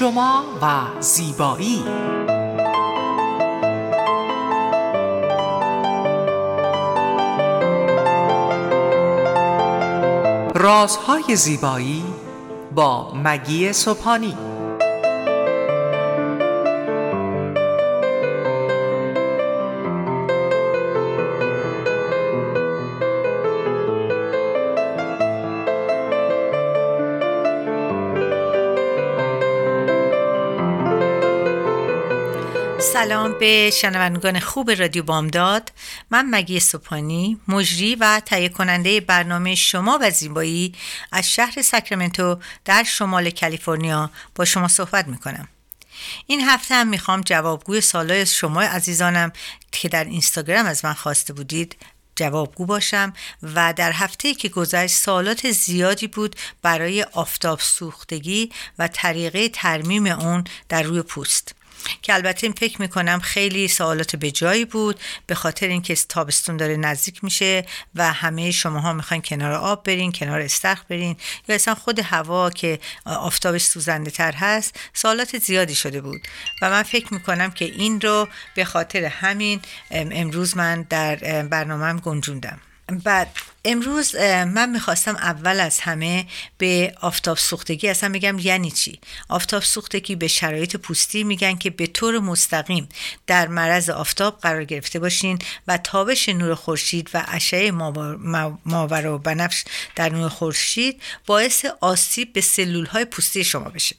شما و زیبایی. رازهای زیبایی با مگی صبحانی سلام به شنوندگان خوب رادیو بامداد. من مگی سپانی مجری و تهیه کننده برنامه شما و زیبایی از شهر ساکرامنتو در شمال کالیفرنیا با شما صحبت می‌کنم. این هفته هم می‌خوام جوابگوی سالای شما عزیزانم که در اینستاگرام از من خواسته بودید جوابگو باشم و در هفته که گذشت سوالات زیادی بود برای آفتاب سوختگی و طریقه ترمیم اون در روی پوست. که البته این فکر می‌کنم خیلی سوالات به جایی بود به خاطر اینکه تابستون داره نزدیک میشه و همه شماها می‌خواین کنار آب برین کنار استخر برین یا اصلا خود هوا که آفتابش سوزنده تر هست سوالات زیادی شده بود. و من فکر می‌کنم که این رو به خاطر همین امروز من در برنامهم گنجوندم. بعد امروز من می‌خواستم اول از همه به آفتاب سوختگی اصلا بگم یعنی چی؟ آفتاب سوختگی به شرایط پوستی میگن که به طور مستقیم در معرض آفتاب قرار گرفته باشین و تابش نور خورشید و اشعه ماورا و بنفش در نور خورشید باعث آسیب به سلول های پوستی شما بشه.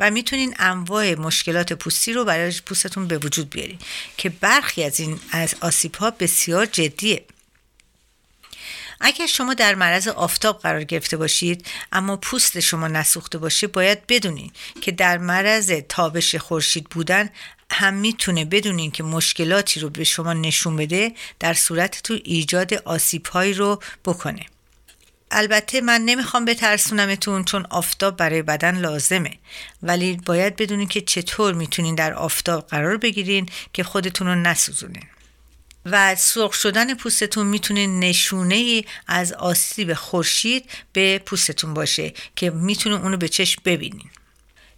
و می‌تونین انواع مشکلات پوستی رو برای پوستتون به وجود بیارین که برخی از این از آسیب ها بسیار جدیه. اگر شما در معرض آفتاب قرار گرفته باشید اما پوست شما نسوخته باشه باید بدونین که در معرض تابش خورشید بودن هم می‌تونه بدونین که مشکلاتی رو به شما نشون بده در صورت تو ایجاد آسیب رو بکنه. البته من نمی‌خوام بترسونمتون چون آفتاب برای بدن لازمه ولی باید بدونین که چطور می‌تونین در آفتاب قرار بگیرین که خودتون رو نسوزونین. و سرخ شدن پوستتون می‌تونه نشونه ای از آسیب خورشید به پوستتون باشه که می‌تونه اونو به چشم ببینین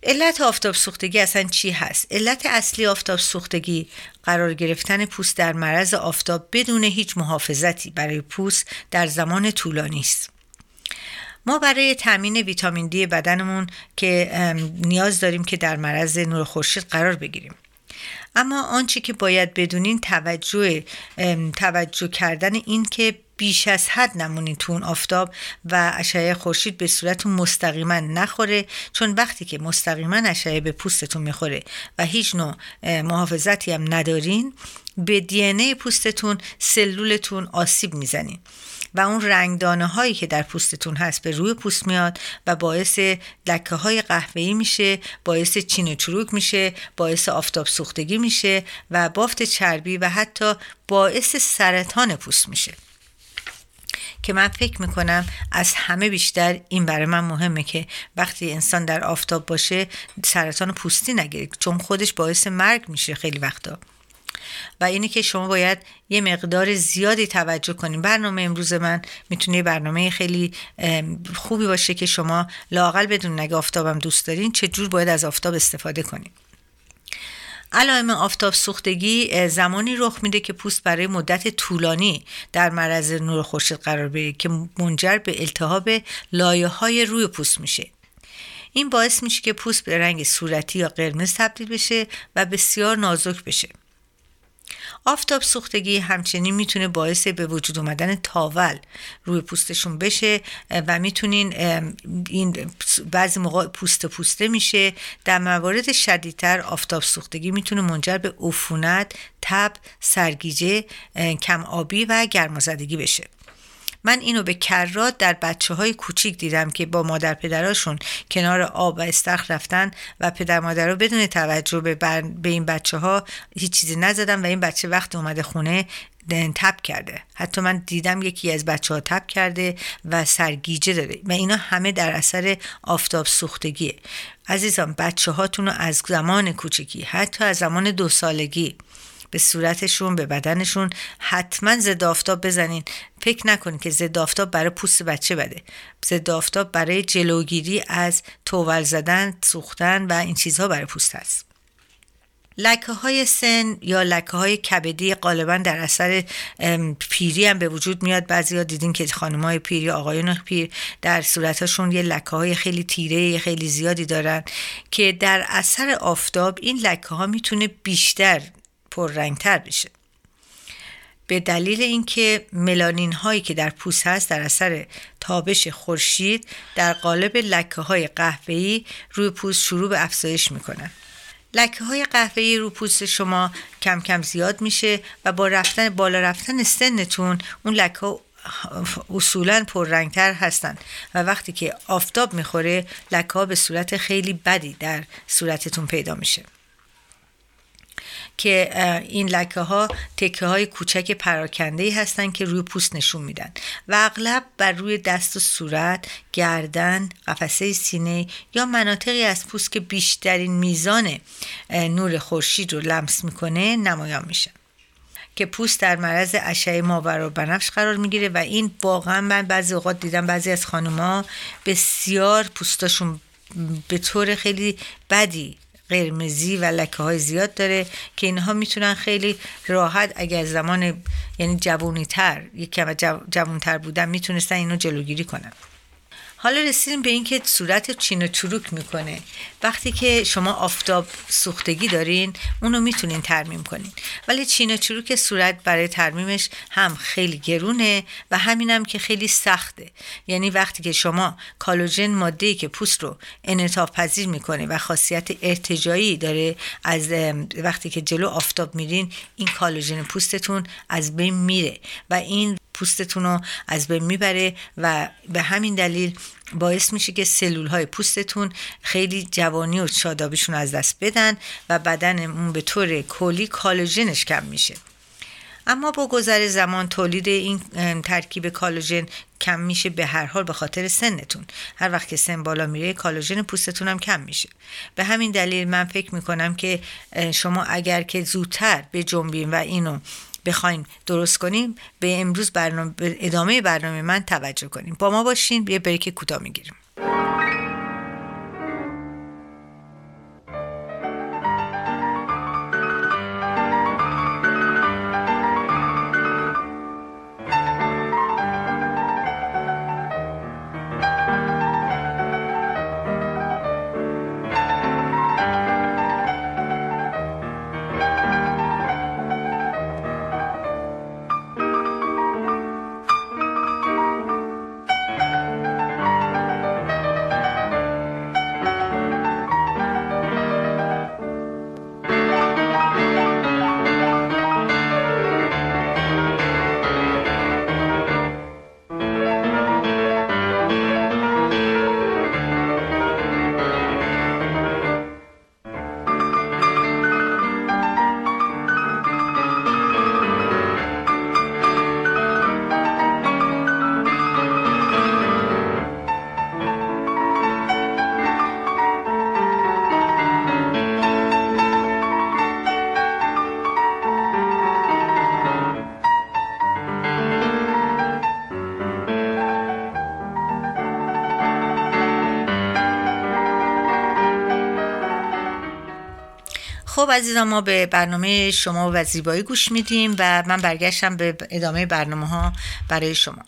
علت آفتاب سوختگی اصلا چی هست؟ علت اصلی آفتاب سوختگی قرار گرفتن پوست در معرض آفتاب بدون هیچ محافظتی برای پوست در زمان طولانی است. ما برای تامین ویتامین دی بدنمون که نیاز داریم که در معرض نور خورشید قرار بگیریم. اما آنچه که باید بدونین توجه توجه کردن این که بیش از حد نمونین تو اون آفتاب و اشعه خورشید به صورت مستقیما نخوره چون وقتی که مستقیما اشعه به پوستتون می‌خوره و هیچ نوع محافظتی هم ندارین به دی پوستتون سلولتون آسیب می‌زنین. و اون رنگدانه هایی که در پوستتون هست به روی پوست میاد و باعث لکه های قهوه‌ای میشه باعث چین و چروک میشه باعث آفتاب سوختگی میشه و بافت چربی و حتی باعث سرطان پوست میشه. که من فکر می‌کنم از همه بیشتر این برای من مهمه که وقتی انسان در آفتاب باشه سرطان پوستی نگیره چون خودش باعث مرگ میشه خیلی وقتا. و اینه که شما باید یه مقدار زیادی توجه کنیم برنامه امروز من می‌تونه برنامه خیلی خوبی باشه که شما لاقل بدون نگه آفتابم دوست دارین چجور باید از آفتاب استفاده کنیم علائم آفتاب سوختگی زمانی رخ میده که پوست برای مدت طولانی در معرض نور خورشید قرار بگیره که منجر به التهاب لایه های روی پوست میشه. این باعث میشه که پوست به رنگ صورتی یا قرمز تبدیل بشه و بسیار نازک بشه. آفتاب سوختگی همچنین می‌تونه باعث به وجود اومدن تاول روی پوستشون بشه و می‌تونین این بعضی موقع پوست پوسته میشه. در موارد شدیدتر آفتاب سوختگی می‌تونه منجر به عفونت، تب، سرگیجه، کم آبی و گرمازدگی بشه. من اینو به کرات در بچه های کوچیک دیدم که با مادر پدراشون کنار آب و استخر رفتن و پدر مادر رو بدون توجه به, به این بچه ها هیچ چیزی نزدن و این بچه وقت اومده خونه تب کرده. حتی من دیدم یکی از بچه ها تب کرده و سرگیجه داره و اینا همه در اثر آفتاب سوختگیه. عزیزان بچه هاتون رو از زمان کوچکی حتی از زمان دو سالگی به صورتشون به بدنشون حتما ضد آفتاب بزنین. فکر نکنید که ضد آفتاب برای پوست بچه بده. ضد آفتاب برای جلوگیری از توول زدن سوختن و این چیزها برای پوست هست. لکه های سن یا لکه های کبدی غالبا در اثر پیری هم به وجود میاد. بعضی ها دیدین که خانم های پیر یا آقایان پیر در صورتشون یه لکه های خیلی تیره خیلی زیادی دارن که در اثر آفتاب این لکه ها می‌تونه بیشتر پررنگتر بشه. به دلیل اینکه ملانین هایی که در پوست هست در اثر تابش خورشید در قالب لکه های قهوه‌ای روی پوست شروع به افزایش می‌کنن لکه های قهوه‌ای رو پوست شما کم کم زیاد میشه و با رفتن بالا رفتن سنتون اون لکه ها اصولا پررنگتر هستن و وقتی که آفتاب می‌خوره لکه ها به صورت خیلی بدی در صورتتون پیدا میشه. که این لکه ها تکه های کوچک پراکنده ای هستن که روی پوست نشون میدن و اغلب بر روی دست و صورت گردن قفسه سینه یا مناطقی از پوست که بیشترین میزان نور خورشید رو لمس می‌کنه نمایان میشه که پوست در معرض اشعه ماور و بنفش قرار می‌گیره و این واقعا من بعضی اوقات دیدم بعضی از خانوما بسیار پوستاشون به طور خیلی بدی قرمزی و لکه های زیاد داره که اینها می‌تونن خیلی راحت اگر زمان یعنی جوونی تر یک کم جوون تر بودن می‌تونستن اینو جلوگیری کنن. حالا رسیدیم به اینکه صورت چین و چروک می‌کنه. وقتی که شما آفتاب سوختگی دارین اونو می‌تونین ترمیم کنین. ولی چین و چروک صورت برای ترمیمش هم خیلی گرونه و همینم که خیلی سخته. یعنی وقتی که شما کالوژن ماده که پوست رو انعطاف پذیر می‌کنه و خاصیت ارتجایی داره از وقتی که جلو آفتاب میرین این کالوژن پوستتون از بین میره و این پوستتون رو از بین می‌بره و به همین دلیل باعث میشه که سلول های پوستتون خیلی جوانی و شادابیشون از دست بدن و بدنمون به طور کلی کالوژنش کم میشه. اما با گذر زمان تولید این ترکیب کالوژن کم میشه به هر حال به خاطر سنتون. هر وقت که سن بالا میره کالوژن پوستتون هم کم میشه. به همین دلیل من فکر می‌کنم که شما اگر که زودتر به جنبین و اینو بخوایم درست کنیم به امروز برنامه ادامه برنامه من توجه کنیم. با ما باشین یه بریک کوتاه می‌گیریم. خب عزیزان ما به برنامه شما و زیبایی گوش میدیم و من برگشتم به ادامه برنامه ها برای شما.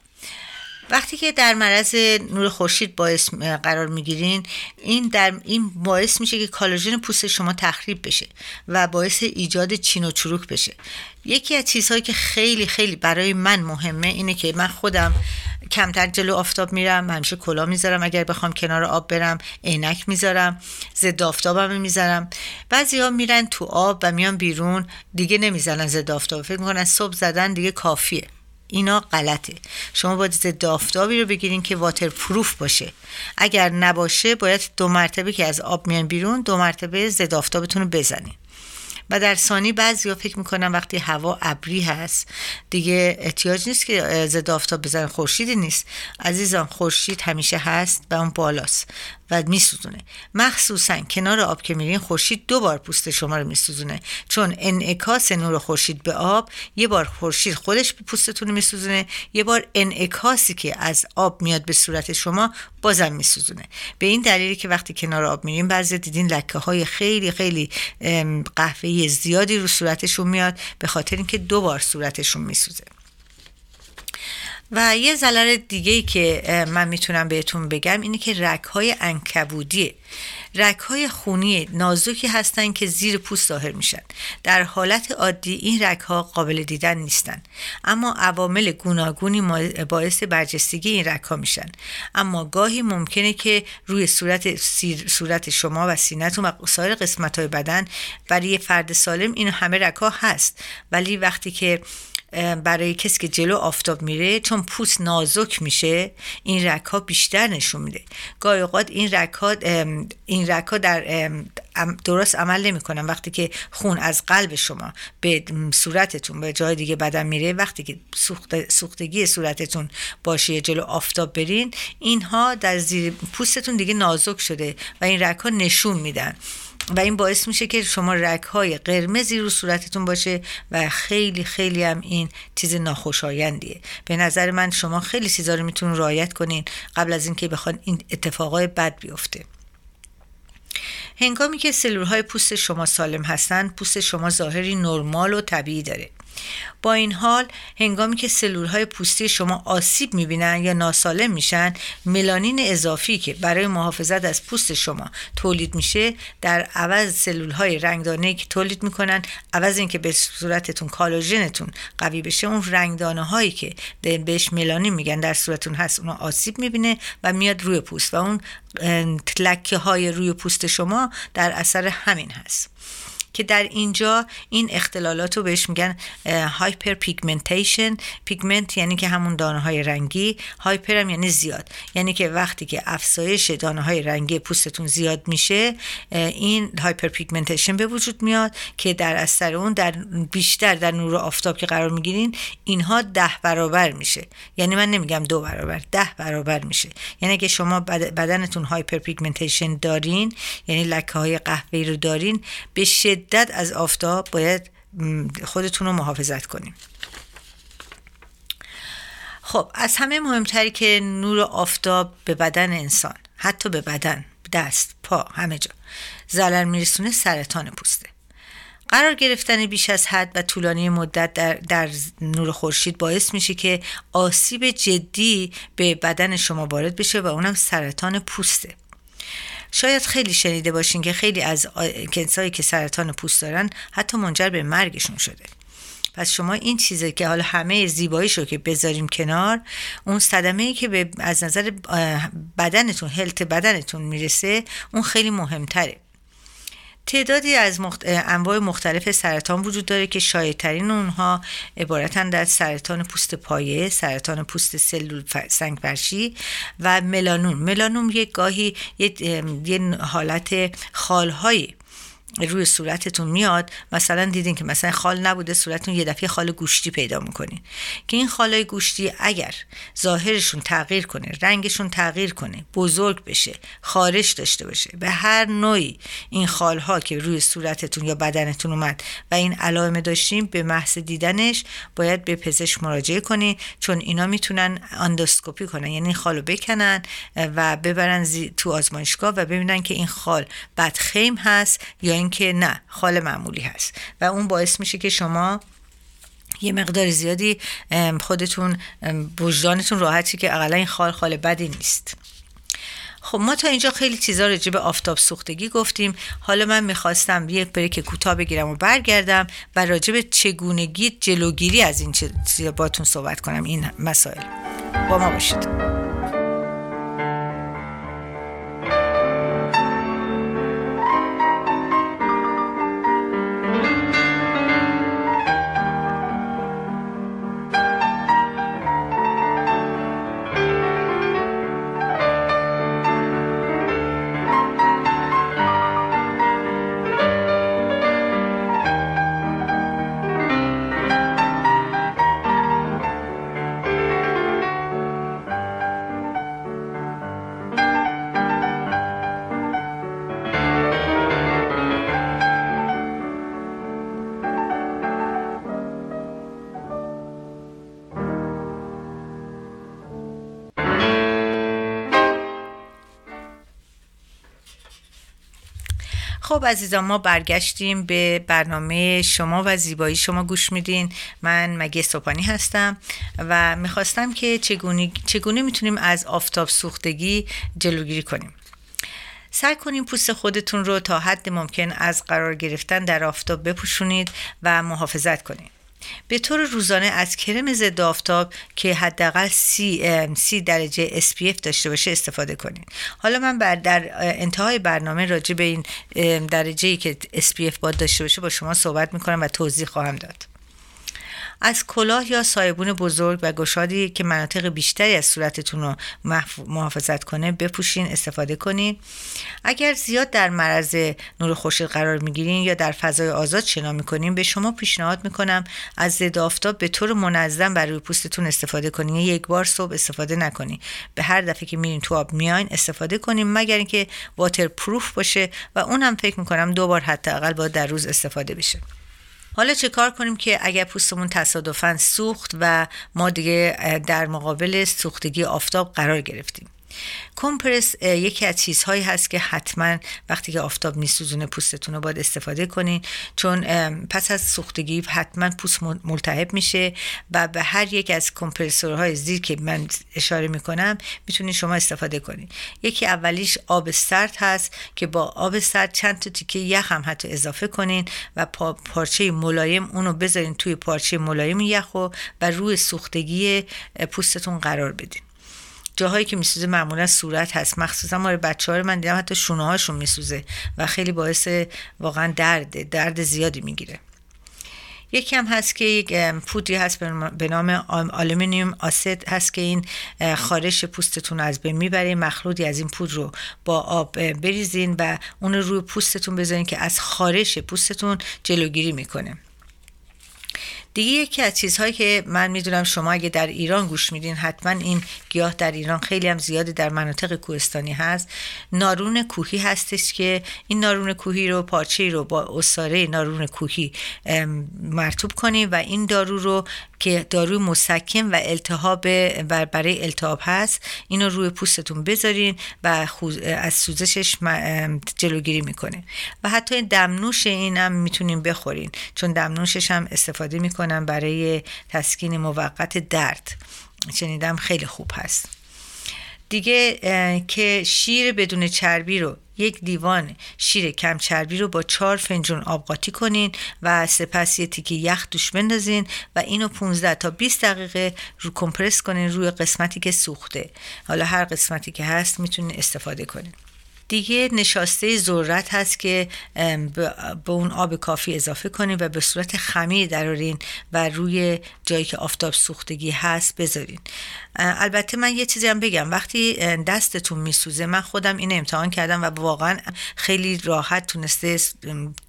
وقتی که در معرض نور خورشید باعث قرار می‌گیرین این در این باعث میشه که کالاژن پوست شما تخریب بشه و باعث ایجاد چین و چروک بشه. یکی از چیزهایی که خیلی خیلی برای من مهمه اینه که من خودم کمتر جلو آفتاب میرم همیشه کلا می‌ذارم اگر بخوام کنار آب برم عینک می‌ذارم ضد آفتابم می‌ذارم. ها میرن تو آب و میان بیرون دیگه نمی‌زنن ضد آفتاب. فکر می‌کنن صبح زدن دیگه کافیه. اینا غلطه. شما باید ضد آفتابی رو بگیرین که واتر پروف باشه. اگر نباشه باید دو مرتبه که از آب میان بیرون دو مرتبه ضد آفتابتون رو بزنین. و در ثانی بعضی ها فکر می‌کنن وقتی هوا ابری هست دیگه احتیاج نیست که ضد آفتاب بزن خورشیدی نیست. عزیزان خورشید همیشه هست و اون بالاست. و میسوزونه. مخصوصا کنار آب که میرین خورشید دو بار پوست شما رو میسوزونه. چون انعکاس نور خورشید به آب یه بار خورشید خودش پوستتون رو میسوزونه یه بار انعکاسی که از آب میاد به صورت شما بازم میسوزونه. به این دلیلی که وقتی کنار آب میریم بعضی دیدین لکه های خیلی خیلی قهوه‌ای زیادی رو صورتشون میاد به خاطر اینکه دو بار صورتشون میسوزه. و یه ضرر دیگه ای که من می‌تونم بهتون بگم اینه که رک های انکبودیه. رک های خونی نازکی هستن که زیر پوست ظاهر میشن. در حالت عادی این رک ها قابل دیدن نیستن. اما عوامل گوناگونی باعث برجستگی این رک ها میشن. اما گاهی ممکنه که روی صورت, صورت شما و سینتون و سایر قسمت های بدن برای فرد سالم این همه رک ها هست. ولی وقتی که برای کسی که جلو آفتاب میره چون پوست نازک میشه این رک ها بیشتر نشون میده. گاهی اوقات این رک ها این رک ها در درست عمل نمی‌کنن. وقتی که خون از قلب شما به صورتتون به جای دیگه بدن میره وقتی که سوختگی صورتتون باشه جلو آفتاب برین اینها در زیر پوستتون دیگه نازک شده و این رک ها نشون میدن. و این باعث میشه که شما رک های قرمزی رو صورتتون باشه و خیلی خیلی هم این چیز ناخوشایندیه. به نظر من شما خیلی چیزا رو می‌تونین رعایت کنین قبل از اینکه بخوان این اتفاقای بد بیفته. هنگامی که سلول های پوست شما سالم هستن پوست شما ظاهری نرمال و طبیعی داره. با این حال هنگامی که سلول های پوستی شما آسیب می‌بینن یا ناسالم میشن ملانین اضافی که برای محافظت از پوست شما تولید میشه در عوض سلول های رنگدانه که تولید می‌کنن عوض اینکه به صورتتون کالاژنتون قوی بشه اون رنگدانه هایی که بهش ملانین میگن در صورتتون هست اونو آسیب می‌بینه و میاد روی پوست و اون لکه های روی پوست شما در اثر همین هست. که در اینجا این اختلالات رو بهش میگن hyperpigmentation پیگمنت یعنی که همون دانه های رنگی hyper هم یعنی زیاد. یعنی که وقتی که افزایش دانه های رنگی پوستتون زیاد میشه این hyperpigmentation به وجود میاد که در اثر اون در بیشتر در نور آفتاب که قرار می‌گیرین اینها ده برابر میشه. یعنی من نمیگم دو برابر ده برابر میشه. یعنی که شما بدنتون hyperpigmentation دارین یعنی لکه های قهوه‌ای رو دارین به شدت از آفتاب باید خودتون رو محافظت کنیم. خب از همه مهمتری که نور آفتاب به بدن انسان حتی به بدن دست پا همه جا ضرر میرسونه سرطان پوسته. قرار گرفتن بیش از حد و طولانی مدت در, در نور خورشید باعث میشه که آسیب جدی به بدن شما وارد بشه و اونم سرطان پوسته. شاید خیلی شنیده باشین که خیلی از کسایی که سرطان پوست دارن حتی منجر به مرگشون شده. پس شما این چیزه که حالا همه زیباییشو که بذاریم کنار اون صدمه ای که به از نظر بدنتون هلت بدنتون می‌رسه اون خیلی مهمتره. تعدادی از مخت... انواع مختلف سرطان وجود داره که شایدترین اونها عبارتن در سرطان پوست پایه، سرطان پوست سلول سنگ فرشی و ملانون. ملانوم یک گاهی یه, یه حالت خالهایی روی صورتتون میاد مثلا دیدین که مثلا خال نبوده صورتتون یه دفعه خال گوشتی پیدا می‌کنین که این خالای گوشتی اگر ظاهرشون تغییر کنه رنگشون تغییر کنه بزرگ بشه خارش داشته باشه به هر نوعی این خالها که روی صورتتون یا بدنتون اومد و این علائم داشتیم به محض دیدنش باید به پزشک مراجعه کنین چون اینا می‌تونن اندوسکوپی کنن یعنی خالو بکنن و ببرن تو آزمایشگاه و ببینن که این خال بدخیم هست یا اینکه نه خال معمولی هست. و اون باعث میشه که شما یه مقدار زیادی خودتون وجدانتون راحتی که اقلا این خال خال بدی نیست. خب ما تا اینجا خیلی چیزا راجع به آفتاب سوختگی گفتیم. حالا من می‌خواستم یه بریک کوتاه بگیرم و برگردم و راجع به چگونگی جلوگیری از این چیزا باتون صحبت کنم این مسائل. با ما باشید. خب عزیزان ما برگشتیم به برنامه شما و زیبایی شما گوش میدین. من مگه سوپانی هستم و می‌خواستم که چگونه, چگونه می‌تونیم از آفتاب سوختگی جلوگیری کنیم. سعی کنیم پوست خودتون رو تا حد ممکن از قرار گرفتن در آفتاب بپوشونید و محافظت کنید. به طور روزانه از کرم ضد آفتاب که حداقل سی, سی درجه SPF داشته باشه استفاده کنید. حالا من بر در انتهای برنامه راجع به این درجه ای که SPF باید داشته باشه با شما صحبت می‌کنم و توضیح خواهم داد. از کلاه یا سایبون بزرگ و گشادی که مناطق بیشتری از صورتتون رو محافظت کنه بپوشین استفاده کنین. اگر زیاد در معرض نور خورشید قرار می‌گیرین یا در فضای آزاد شنا می‌کنین به شما پیشنهاد می‌کنم از ضد آفتاب به طور منظم بر روی پوستتون استفاده کنین. یک بار صبح استفاده نکنین. به هر دفعه که میرین تو آب میاین استفاده کنین مگر اینکه واتر پروف باشه و اونم فکر می‌کنم دو بار حداقل باید در روز استفاده بشه. حالا چه کار کنیم که اگر پوستمون تصادفا سوخت و ما دیگه در مقابل سوختگی آفتاب قرار گرفتیم؟ کمپرس یکی از چیزهایی هست که حتما وقتی که آفتاب میسوزونه پوستتون رو باید استفاده کنین. چون پس از سوختگی حتما پوست ملتهب میشه و به هر یک از کمپرسورهای زیر که من اشاره می‌کنم می‌تونین شما استفاده کنین. یکی اولیش آب سرد هست که با آب سرد چند تا تیکه یخ هم حتی اضافه کنین و پارچه ملایم اونو بذارین توی پارچه ملایم یخ و روی سوختگی پوستتون قرار بدین. جاهایی که میسوزه معمولا صورت هست. مخصوصا ما بچه ها من دیدم حتی شونه هاشون میسوزه و خیلی باعث واقعا درد درد زیادی می‌گیره. یکی هم هست که یک پودری هست به نام aluminum acetate هست که این خارش پوستتون از بین می‌بره مخلوطی از این پودر رو با آب بریزین و اون رو روی پوستتون بذارین که از خارش پوستتون جلوگیری می‌کنه. دیگه یکی از چیزهایی که من می‌دونم شما اگه در ایران گوش میدین حتما این گیاه در ایران خیلی هم زیادی در مناطق کوهستانی هست. نارون کوهی هستش که این نارون کوهی رو پارچه رو با عصاره نارون کوهی مرتوب کنیم و این دارو رو که داروی مسکن و التهاب برای التهاب هست اینو روی پوستتون بذارین و از سوزشش جلوگیری می‌کنه و حتی دمنوش این هم می‌تونین بخورین چون دمنوشش هم استفاده می‌کنن برای تسکین موقت درد. شنیدم خیلی خوب هست. دیگه که شیر بدون چربی رو یک لیوان شیر کم چربی رو با چهار فنجون آب قاطی کنین و سپس یه تیکه یخ دوش بندازین و اینو 15 تا 20 دقیقه رو کمپرس کنین روی قسمتی که سوخته. حالا هر قسمتی که هست می‌تونین استفاده کنین. دیگه نشاسته ذرت هست که به اون آب کافی اضافه کنین و به صورت خمیر درارین و روی جایی که آفتاب سوختگی هست بذارین. البته من یه چیزی هم بگم. وقتی دستتون میسوزه من خودم این امتحان کردم و واقعا خیلی راحت تونسته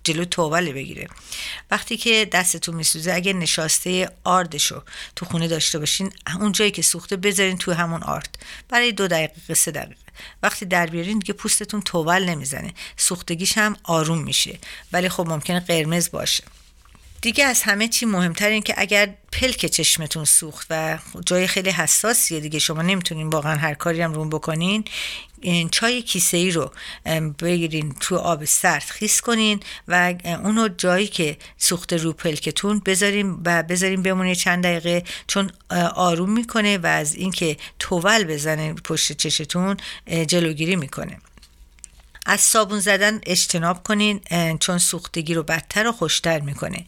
جلو توبله بگیره. وقتی که دستتون میسوزه اگه نشاسته آردشو تو خونه داشته باشین اون جایی که سوخته بذارین تو همون آرد. برای دو دقیقه سه دقیقه. وقتی در بیارین دیگه پوستتون توبل نمی‌زنه. سوختگیش هم آروم میشه. ولی خب ممکنه قرمز باشه. دیگه از همه چی مهمتر این که اگر پلک چشمتون سوخت و جای خیلی حساسیه دیگه شما نمی‌تونین واقعا هر کاری هم رون بکنین این چای کیسه ای رو بگیرین تو آب سرد خیس کنین و اونو جایی که سوخت رو پلکتون بذارین و بذارین بمونه چند دقیقه چون آروم می‌کنه و از اینکه توول بزنه پشت چشتون جلوگیری می‌کنه. از صابون زدن اجتناب کنین چون سوختگی رو بدتر و خوشتر می‌کنه.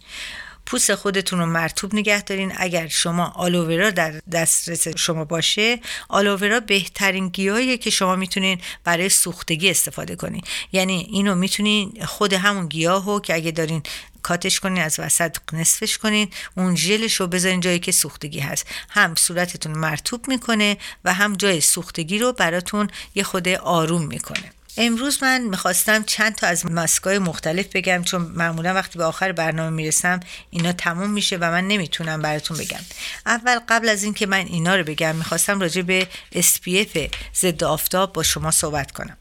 پوست خودتون رو مرتوب نگه دارین. اگر شما آلوورا در دسترس شما باشه آلوورا بهترین گیاهیه که شما می‌تونین برای سوختگی استفاده کنین. یعنی اینو می‌تونین خود همون گیاهو که اگه دارین کاتش کنین از وسط نصفش کنین اون ژلش رو بذارین جایی که سوختگی هست. هم صورتتون مرتوب می‌کنه و هم جای سوختگی رو براتون یه خود آروم می‌کنه. امروز من می‌خواستم چند تا از ماسکای مختلف بگم چون معمولا وقتی به آخر برنامه می‌رسم اینا تموم میشه و من نمی‌تونم براتون بگم. اول قبل از اینکه من اینا رو بگم می‌خواستم راجع به SPF ضد آفتاب با شما صحبت کنم.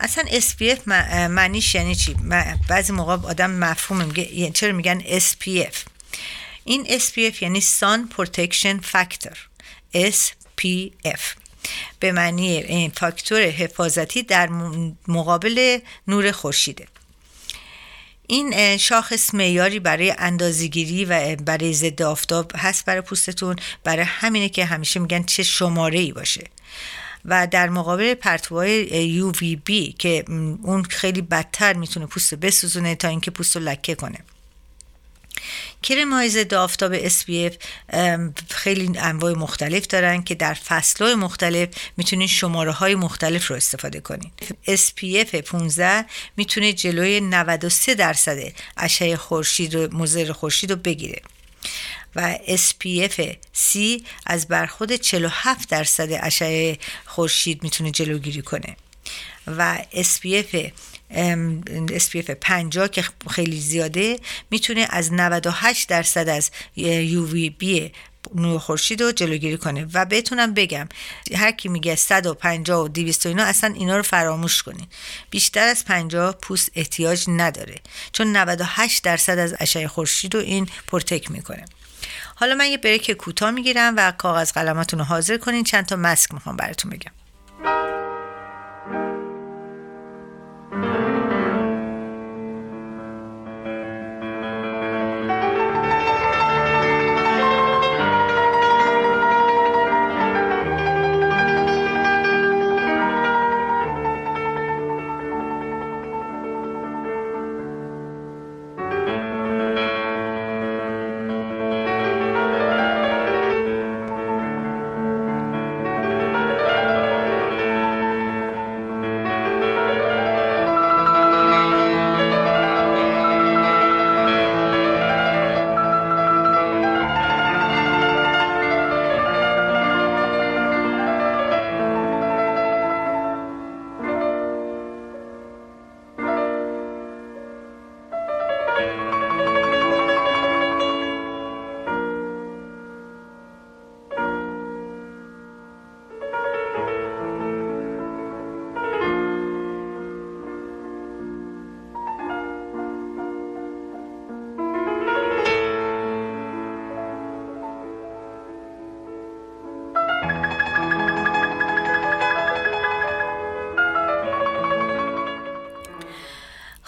اصلا SPF معنیش یعنی چی؟ بعضی موقع آدم مفهوم میگه چرا میگن SPF این SPF یعنی Sun Protection Factor SPF به معنی فاکتور حفاظتی در مقابل نور خورشیده. این شاخص معیاری برای اندازگیری و برای ضد آفتاب هست برای پوستتون برای همینه که همیشه میگن چه شماره ای باشه. و در مقابل پرتوهای UVB که اون خیلی بدتر می‌تونه پوست بسوزونه تا اینکه پوست رو لکه کنه. کرم ضد آفتاب SPF خیلی انواع مختلف دارن که در فصلهای مختلف می‌تونید شماره های مختلف رو استفاده کنید SPF 15 می‌تونه جلوی 93 درصد اشعه خورشید و مضر خورشید رو بگیره. و SPF C از برخود 47 درصد اشعه خورشید می‌تونه جلوگیری کنه. و SPF SPF 50 که خیلی زیاده می‌تونه از 98 درصد از UVB نور خورشید رو جلوگیری کنه. و بتونم بگم هر کی میگه 150 و 200 اینا اصلا اینا رو فراموش کنین. بیشتر از 50 پوست احتیاج نداره چون 98 درصد از اشعه خورشید رو این پرتک می‌کنه. حالا من یه بریک کوتاه می‌گیرم و کاغذ قلماتون رو حاضر کنین. چند تا مسک می‌خوام براتون بگم.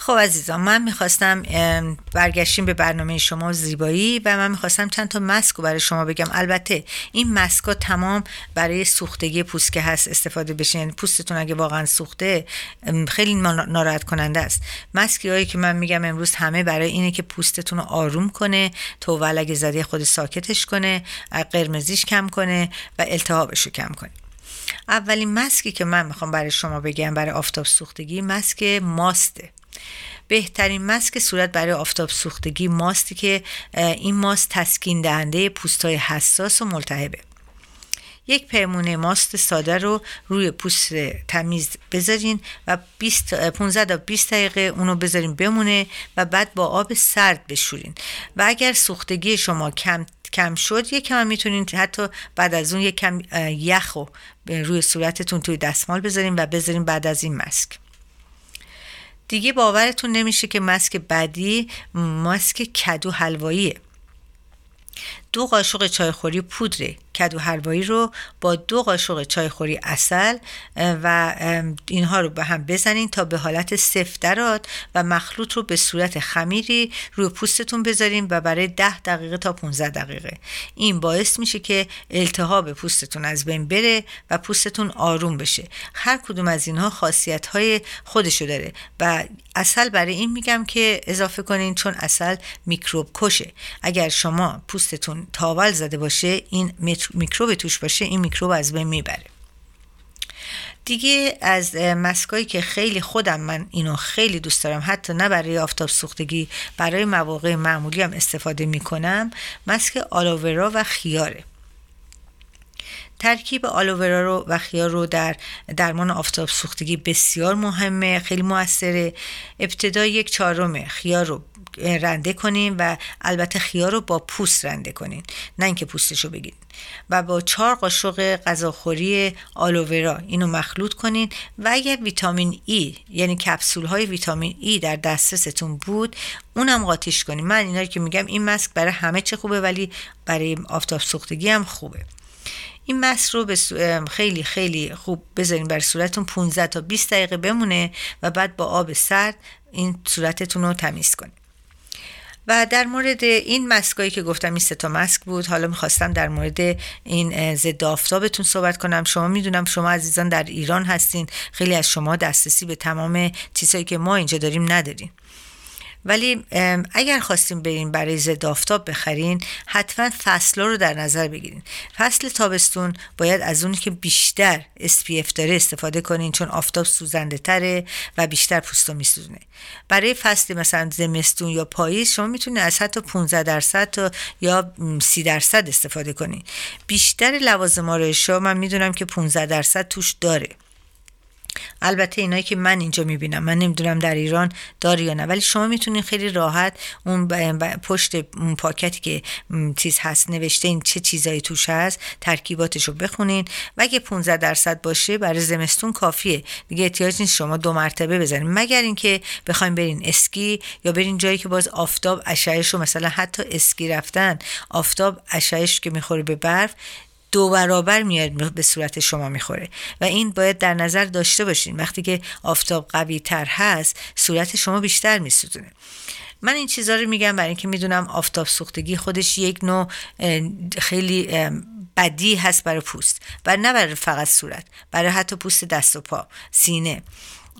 خب عزیزان من می‌خواستم برگشتیم به برنامه شما زیبایی و من می‌خواستم چند تا مسک رو برای شما بگم. البته این مسک تمام برای سوختگی پوست که هست استفاده بشه. یعنی پوستتون اگه واقعا سوخته خیلی ناراحت کننده است. مسکی هایی که من میگم امروز همه برای اینه که پوستتون رو آروم کنه توول اگه زده خود ساکتش کنه قرمزیش کم کنه و التهابش رو کم کنه. اولین مسکی که من می‌خوام برای شما بگم برای آفتاب سوختگی مسک ماسته. بهترین ماسک صورت برای آفتاب سوختگی ماستی که این ماست تسکین دهنده پوستای حساس و ملتهبه. یک پیمونه ماست ساده رو روی پوست تمیز بذارین و 20 15 تا 20 دقیقه اونو بذارین بمونه و بعد با آب سرد بشورین. و اگر سوختگی شما کم کم شد یک کم می‌تونین حتی بعد از اون یک کم یخ رو روی صورتتون توی دستمال بذارین و بذارین بعد از این مسک دیگه باورتون نمیشه که ماسک بعدی ماسک کدو حلواییه. دو قاشق چایخوری پودر کدو حلوایی رو با دو قاشق چایخوری اصل و اینها رو به هم بزنین تا به حالت سفت دراد و مخلوط رو به صورت خمیری روی پوستتون بذارین و برای 10 دقیقه تا 15 دقیقه. این باعث میشه که التهاب پوستتون از بین بره و پوستتون آروم بشه. هر کدوم از اینها خاصیت های خودشو داره و اصل برای این میگم که اضافه کنین چون اصل میکروب کشه. اگر شما پوستتون تاول زده باشه این میکروب توش باشه این میکروب از بین می‌بره. دیگه از مسکایی که خیلی خودم من اینو خیلی دوست دارم حتی نه برای آفتاب سوختگی برای مواقع معمولی هم استفاده می‌کنم مسک آلوورا و خیاره. ترکیب آلوورا رو و خیار رو در درمان آفتاب سوختگی بسیار مهمه خیلی موثره. ابتدا یک چهارم خیار رو رنده کنین و البته خیار رو با پوست رنده کنین نه اینکه پوستش رو بگیرین. و با چهار قاشق غذاخوری آلوورا اینو مخلوط کنین و اگر ویتامین ای یعنی کپسول های ویتامین ای در دسترستون بود اونم قاطیش کنین. من اینا که میگم این مسک برای همه چه خوبه ولی برای آفتاب سوختگی هم خوبه. این مس رو به خیلی خیلی خوب بذارین بر صورتتون. 15 تا 20 دقیقه بمونه و بعد با آب سرد این صورتتون رو تمیز کنید و در مورد این مسکایی که گفتم این تا مسک بود. حالا می‌خواستم در مورد این ضد آفتابتون صحبت کنم. شما می‌دونم شما عزیزان در ایران هستین. خیلی از شما دسترسی به تمام چیزهایی که ما اینجا داریم نداریم. ولی اگر خواستیم بریم برای ضد آفتاب بخرین حتما فصل رو در نظر بگیرین. فصل تابستون باید از اونی که بیشتر SPF داره استفاده کنین چون آفتاب سوزنده تره و بیشتر پوستو میسوزونه. برای فصل مثلا زمستون یا پاییز شما می‌تونید از حتی 15 درصد تا یا 30 درصد استفاده کنین. بیشتر لوازم آرایشی من می‌دونم که 15 درصد توش داره. البته اینایی که من اینجا می‌بینم من نمی‌دونم در ایران داره یا نه ولی شما می‌تونید خیلی راحت اون پشت اون پاکتی که چیز هست نوشته این چه چیزایی توش هست ترکیباتش رو بخونین. و اگه 15 درصد باشه برای زمستون کافیه. دیگه احتیاج نیست شما دو مرتبه بزنین. مگر اینکه بخوایم برین اسکی یا برین جایی که باز آفتاب اشعهش رو مثلا حتی اسکی رفتن آفتاب اشعهش که می‌خوره به برف دو برابر میاد به صورت شما می‌خوره. و این باید در نظر داشته باشین. وقتی که آفتاب قوی تر هست صورت شما بیشتر میسوزونه. من این چیزها رو میگم برای اینکه می‌دونم آفتاب سوختگی خودش یک نوع خیلی بدی هست برای پوست. و نه برای فقط صورت برای حتی پوست دست و پا سینه.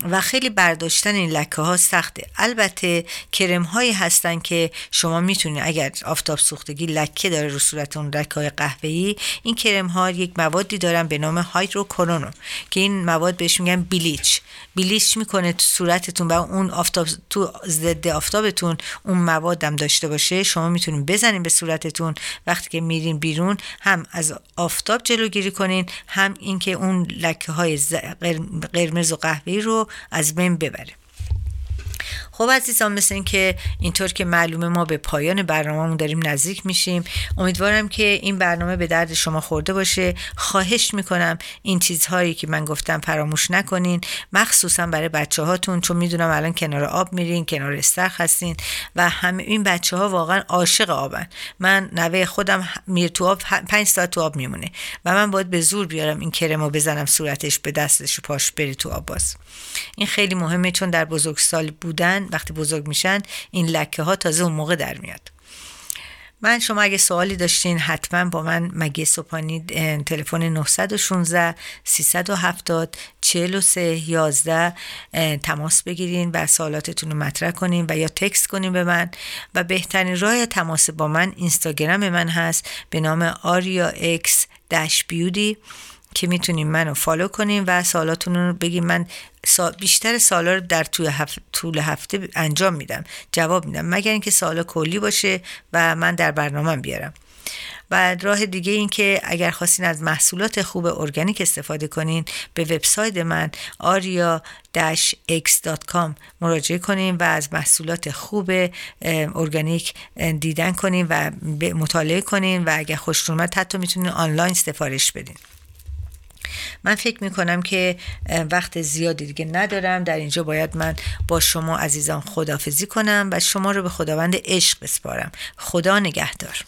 و خیلی برداشتن این لکه ها سخته. البته کرم هایی هستن که شما می‌تونید اگر آفتاب سوختگی لکه داره رو صورتون لکه های قهوه‌ای این کرم ها یک موادی دارن به نام هایدروکورونو که این مواد بهش میگن بلیچ بلیچ می‌کنه تو صورتتون و اون آفتاب تو ضد آفتابتون اون موادم داشته باشه. شما می‌تونین بزنین به صورتتون. وقتی که میرین بیرون هم از آفتاب جلوگیری کنین هم اینکه اون لکه های قرمز و قهوه‌ای رو از بین ببره خب عزیزان مثل این که اینطور که معلومه ما به پایان برنامهمون داریم نزدیک میشیم. امیدوارم که این برنامه به درد شما خورده باشه. خواهش می‌کنم این چیزهایی که من گفتم فراموش نکنین. مخصوصا برای بچه هاتون چون می‌دونم الان کنار آب میرین کنار استخ هستین و همه این بچه ها واقعا عاشق آبن. من نوه خودم میر تو آب پنج ساعت تو آب میمونه و من باید به زور بیارم این کرمو بزنم صورتش به دستش و پاش بری تو آب باز. این خیلی مهمه چون در بزرگسال بودن وقتی بزرگ میشن این لکه ها تازه اون موقع در میاد. من شما اگه سوالی داشتین حتما با من مگه سپانی تلفن 916 370 43 11 تماس بگیرین و سوالاتتون رو مطرح کنین و یا text کنین به من. و بهترین راه تماس با من اینستاگرام من هست به نام Aria X Beauty. که می‌تونین منو follow کنین و سوالاتون رو بگین من بیشتر سوالا رو در طول هفته, طول هفته انجام میدم. جواب میدم. مگر اینکه سوال کلی باشه و من در برنامه بیارم. و راه دیگه این که اگر خواستین از محصولات خوب ارگانیک استفاده کنین به وبسایت من aria-x.com مراجعه کنین و از محصولات خوب ارگانیک دیدن کنین و مطالعه کنین و اگر خوشتون اومد حتی می‌تونین آنلاین سفارش بدین. من فکر می‌کنم که وقت زیادی دیگه ندارم. در اینجا باید من با شما عزیزان خدافزی کنم و شما رو به خداوند عشق بسپارم. خدا نگهدار.